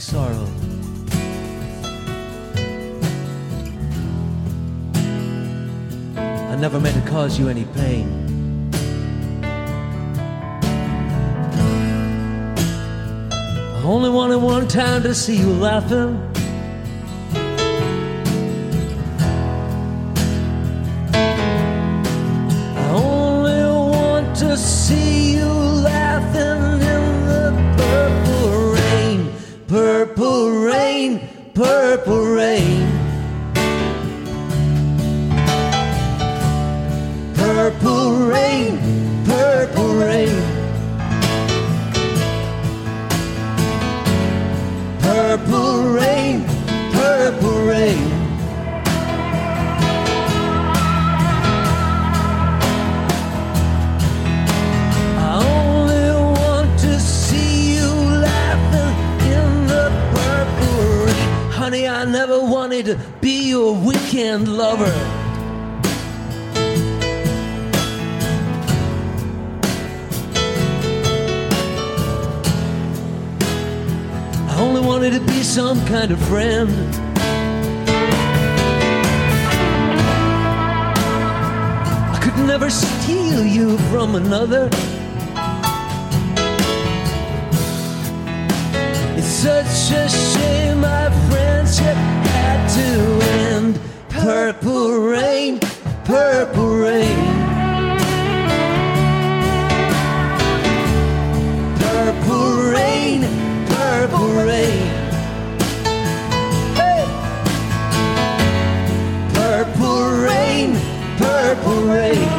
Sorrow. I never meant to cause you any pain. I only wanted one time to see you laughing. Never wanted to be your weekend lover. I only wanted to be some kind of friend. I could never steal you from another. Such a shame our friendship had to end. Purple rain, purple rain. Purple rain, purple rain. Purple rain, purple rain.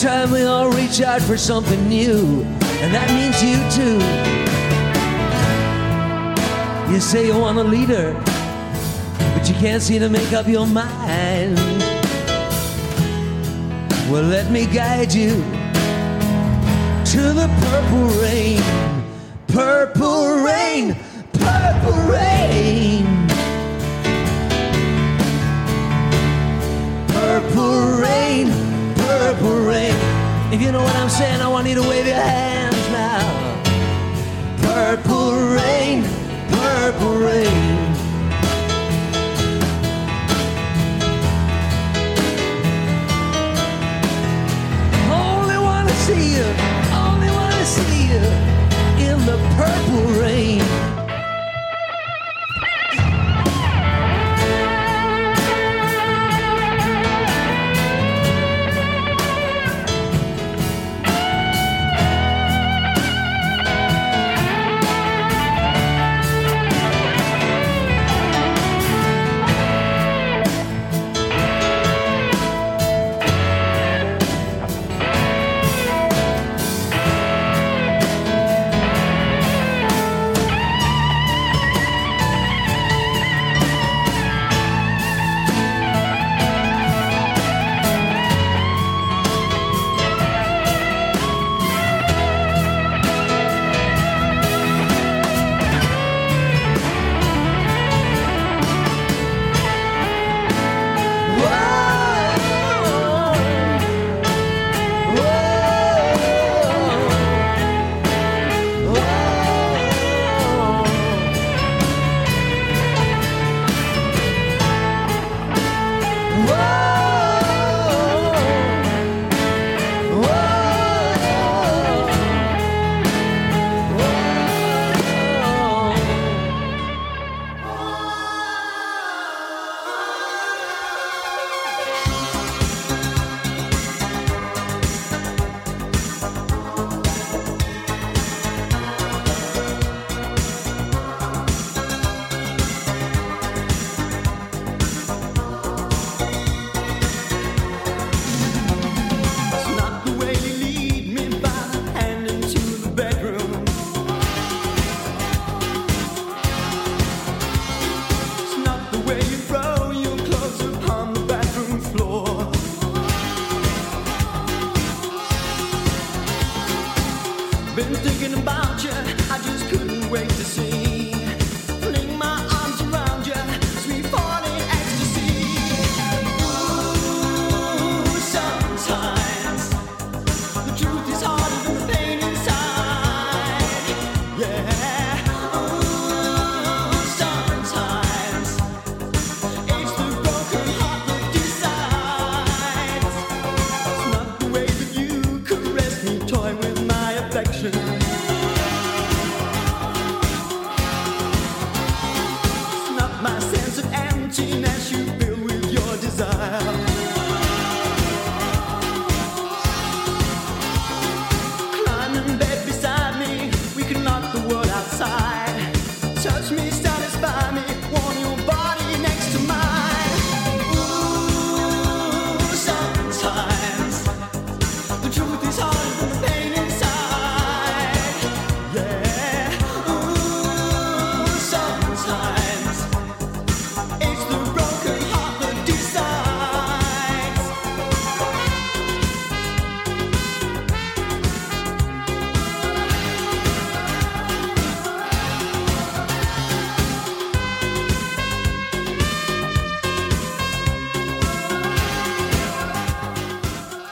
Time we all reach out for something new, and that means you too. You say you want a leader, but you can't seem to make up your mind. Well, let me guide you to the purple rain, purple rain, purple rain. If you know what I'm saying, I want you to wave your hands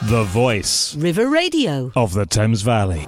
The voice River Radio. of the Thames Valley.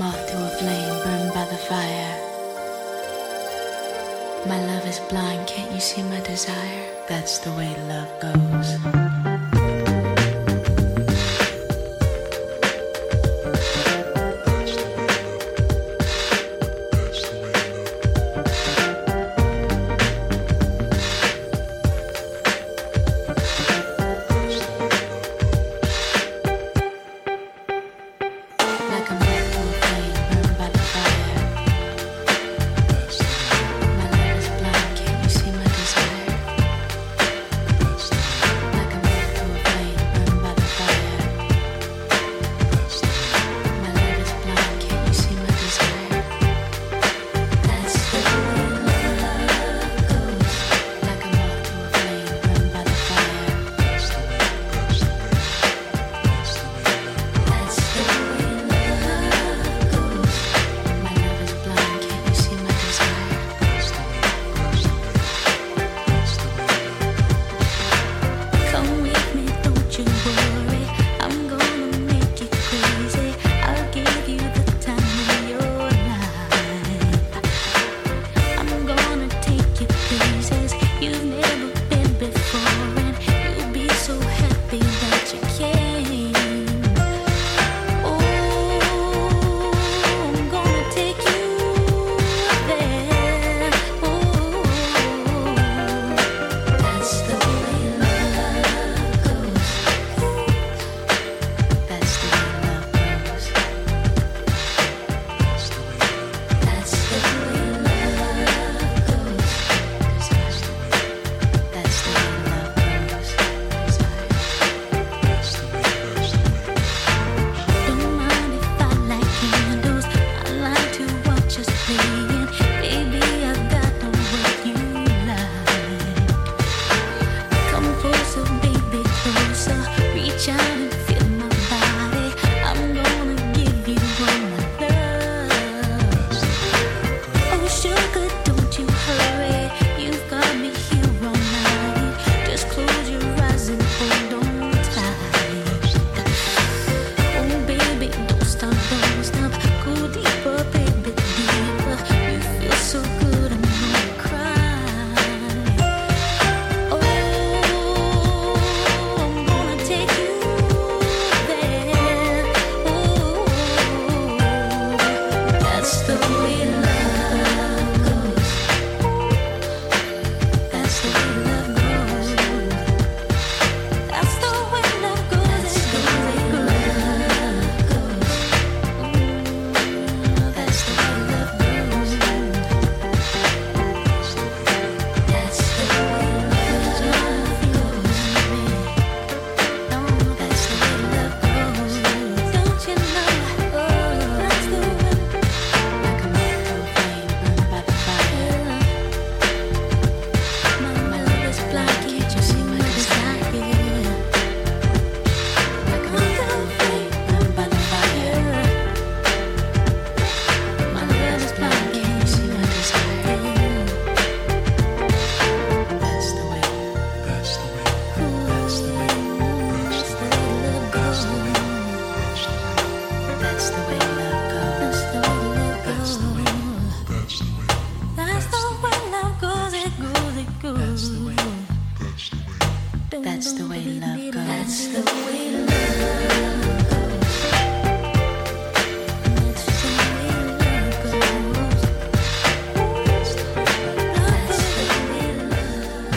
A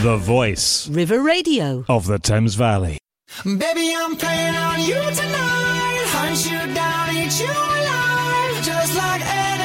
The voice. River Radio. Of the Thames Valley. Baby, I'm on you tonight. Hunt you down, eat you alive. Just like Eddie.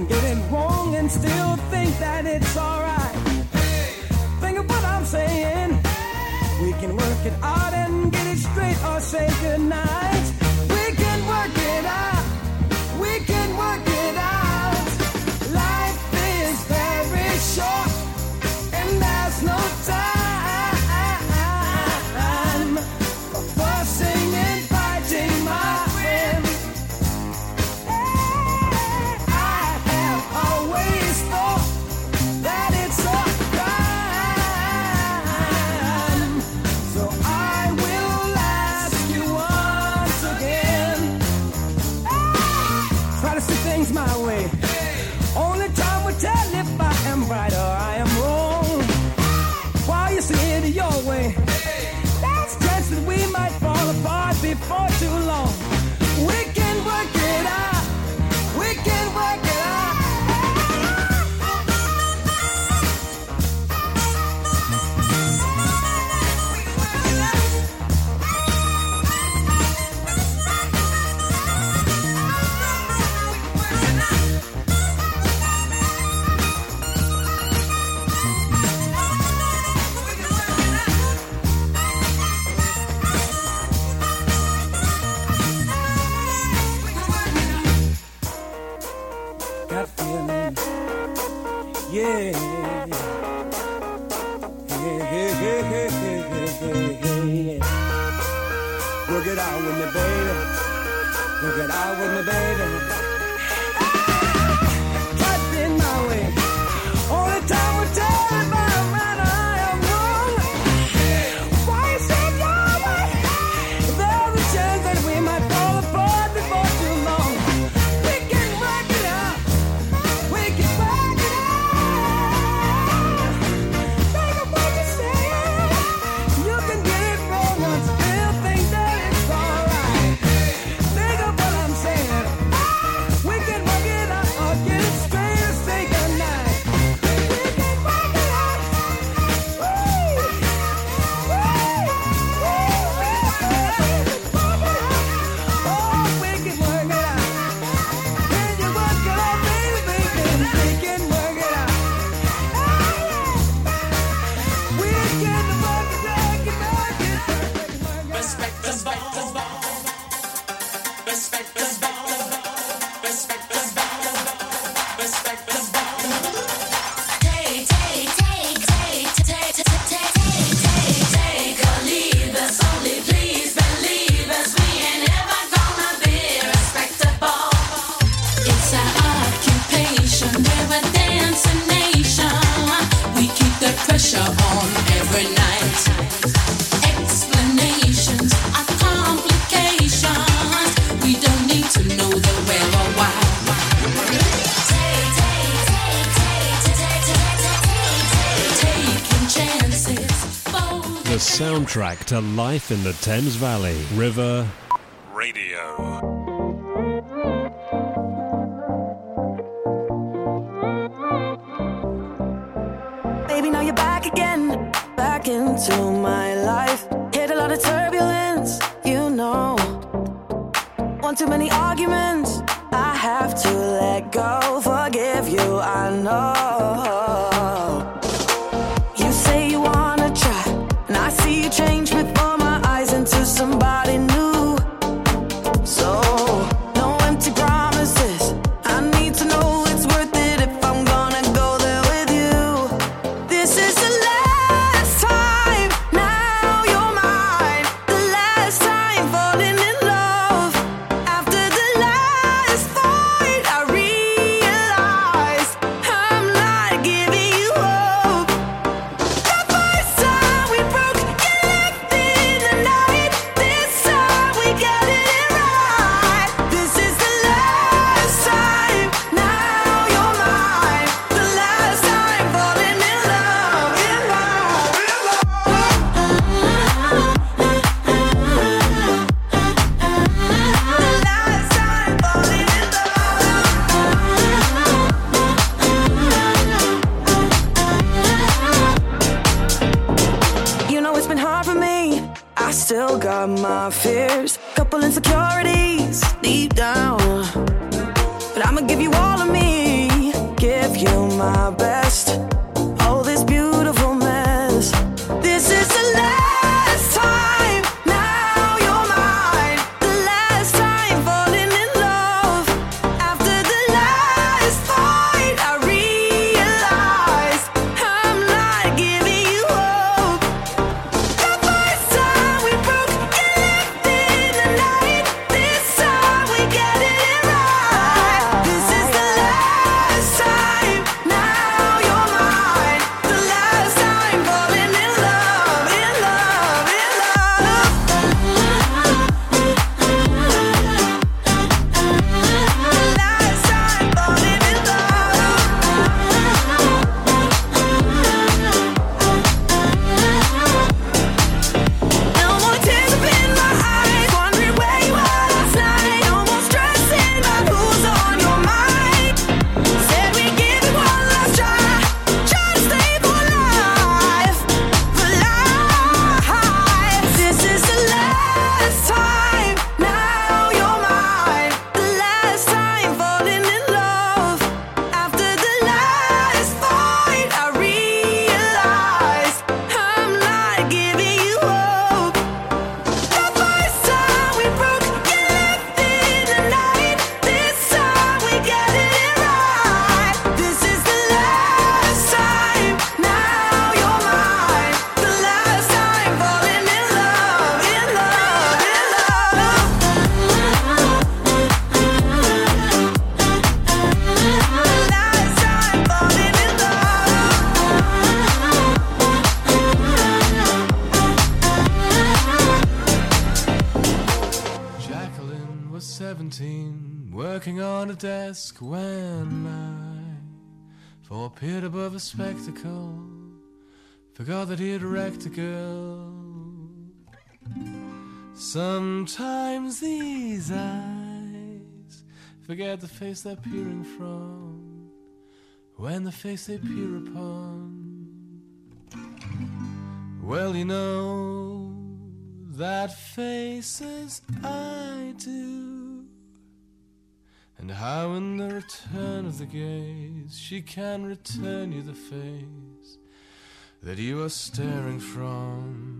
can get it wrong and still think that it's alright. Think of what I'm saying. We can work it out and get it straight or say goodnight. Work it out with me, baby. Work it out with me, baby. soundtrack to life in the Thames Valley. River Radio. Baby, now you're back again, back into my life. Hit a lot of turbulence, you know. One too many arguments, I have to let go. Forgive you, I know. he'd wrecked a girl. Sometimes these eyes forget the face they're peering from when the face they peer upon. Well, you know that face I do. And how in the return of the gaze she can return you the face that you are staring from.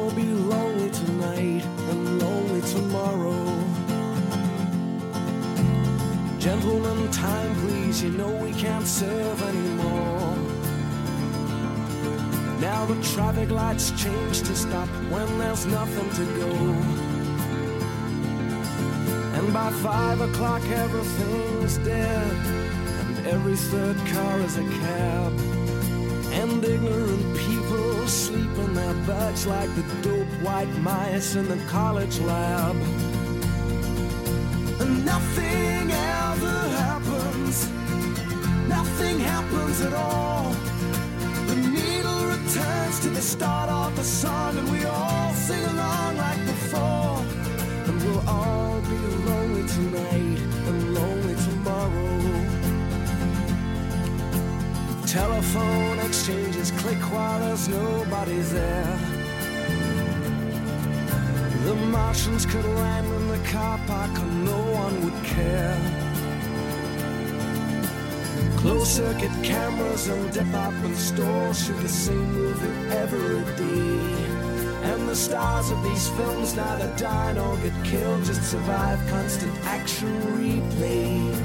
tonight and lonely tomorrow. Gentlemen, time please, you know we can't serve anymore. Now the traffic lights change to stop when there's nothing to go. And by five o'clock everything's dead, and every third car is a cab. And ignorant people sleep in their beds like the dope white mice in the college lab. And nothing ever happens, nothing happens at all. The needle returns to the start of the song, and we all sing along like before. And we'll all be lonely tonight Telephone exchanges click while there's nobody there. The Martians could land in the car park and no one would care. Closed circuit cameras and department stores shoot the same movie every day. And the stars of these films neither die nor get killed, just survive constant action replay.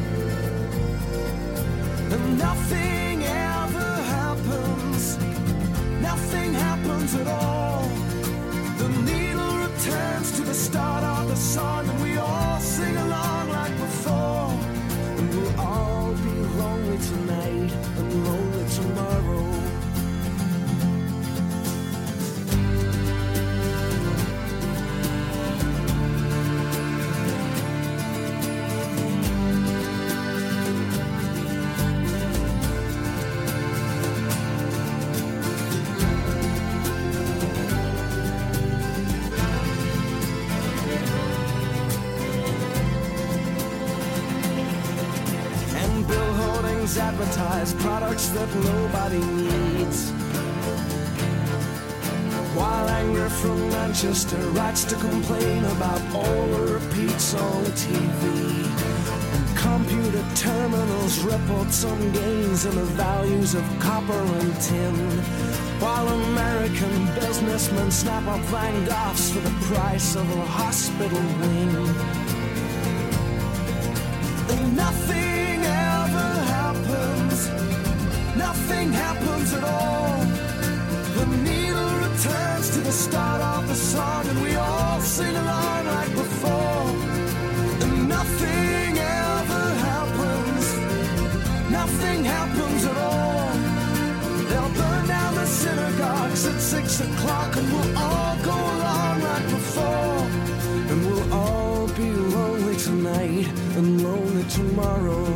And nothing happens at all. The needle returns to the start of the song, and we all sing along like before. And we'll all be lonely tonight and lonely Manchester writes to complain about all the repeats on the TV. And computer terminals report some gains in the values of copper and tin. While American businessmen snap up Van Goghs for the price of a hospital wing. And nothing ever happens. Nothing happens at all. The needle returns to the start song, and we all sing along like before. And nothing ever happens. Nothing happens at all. They'll burn down the synagogues at six o'clock, and we'll all go along like before. And we'll all be lonely tonight and lonely tomorrow.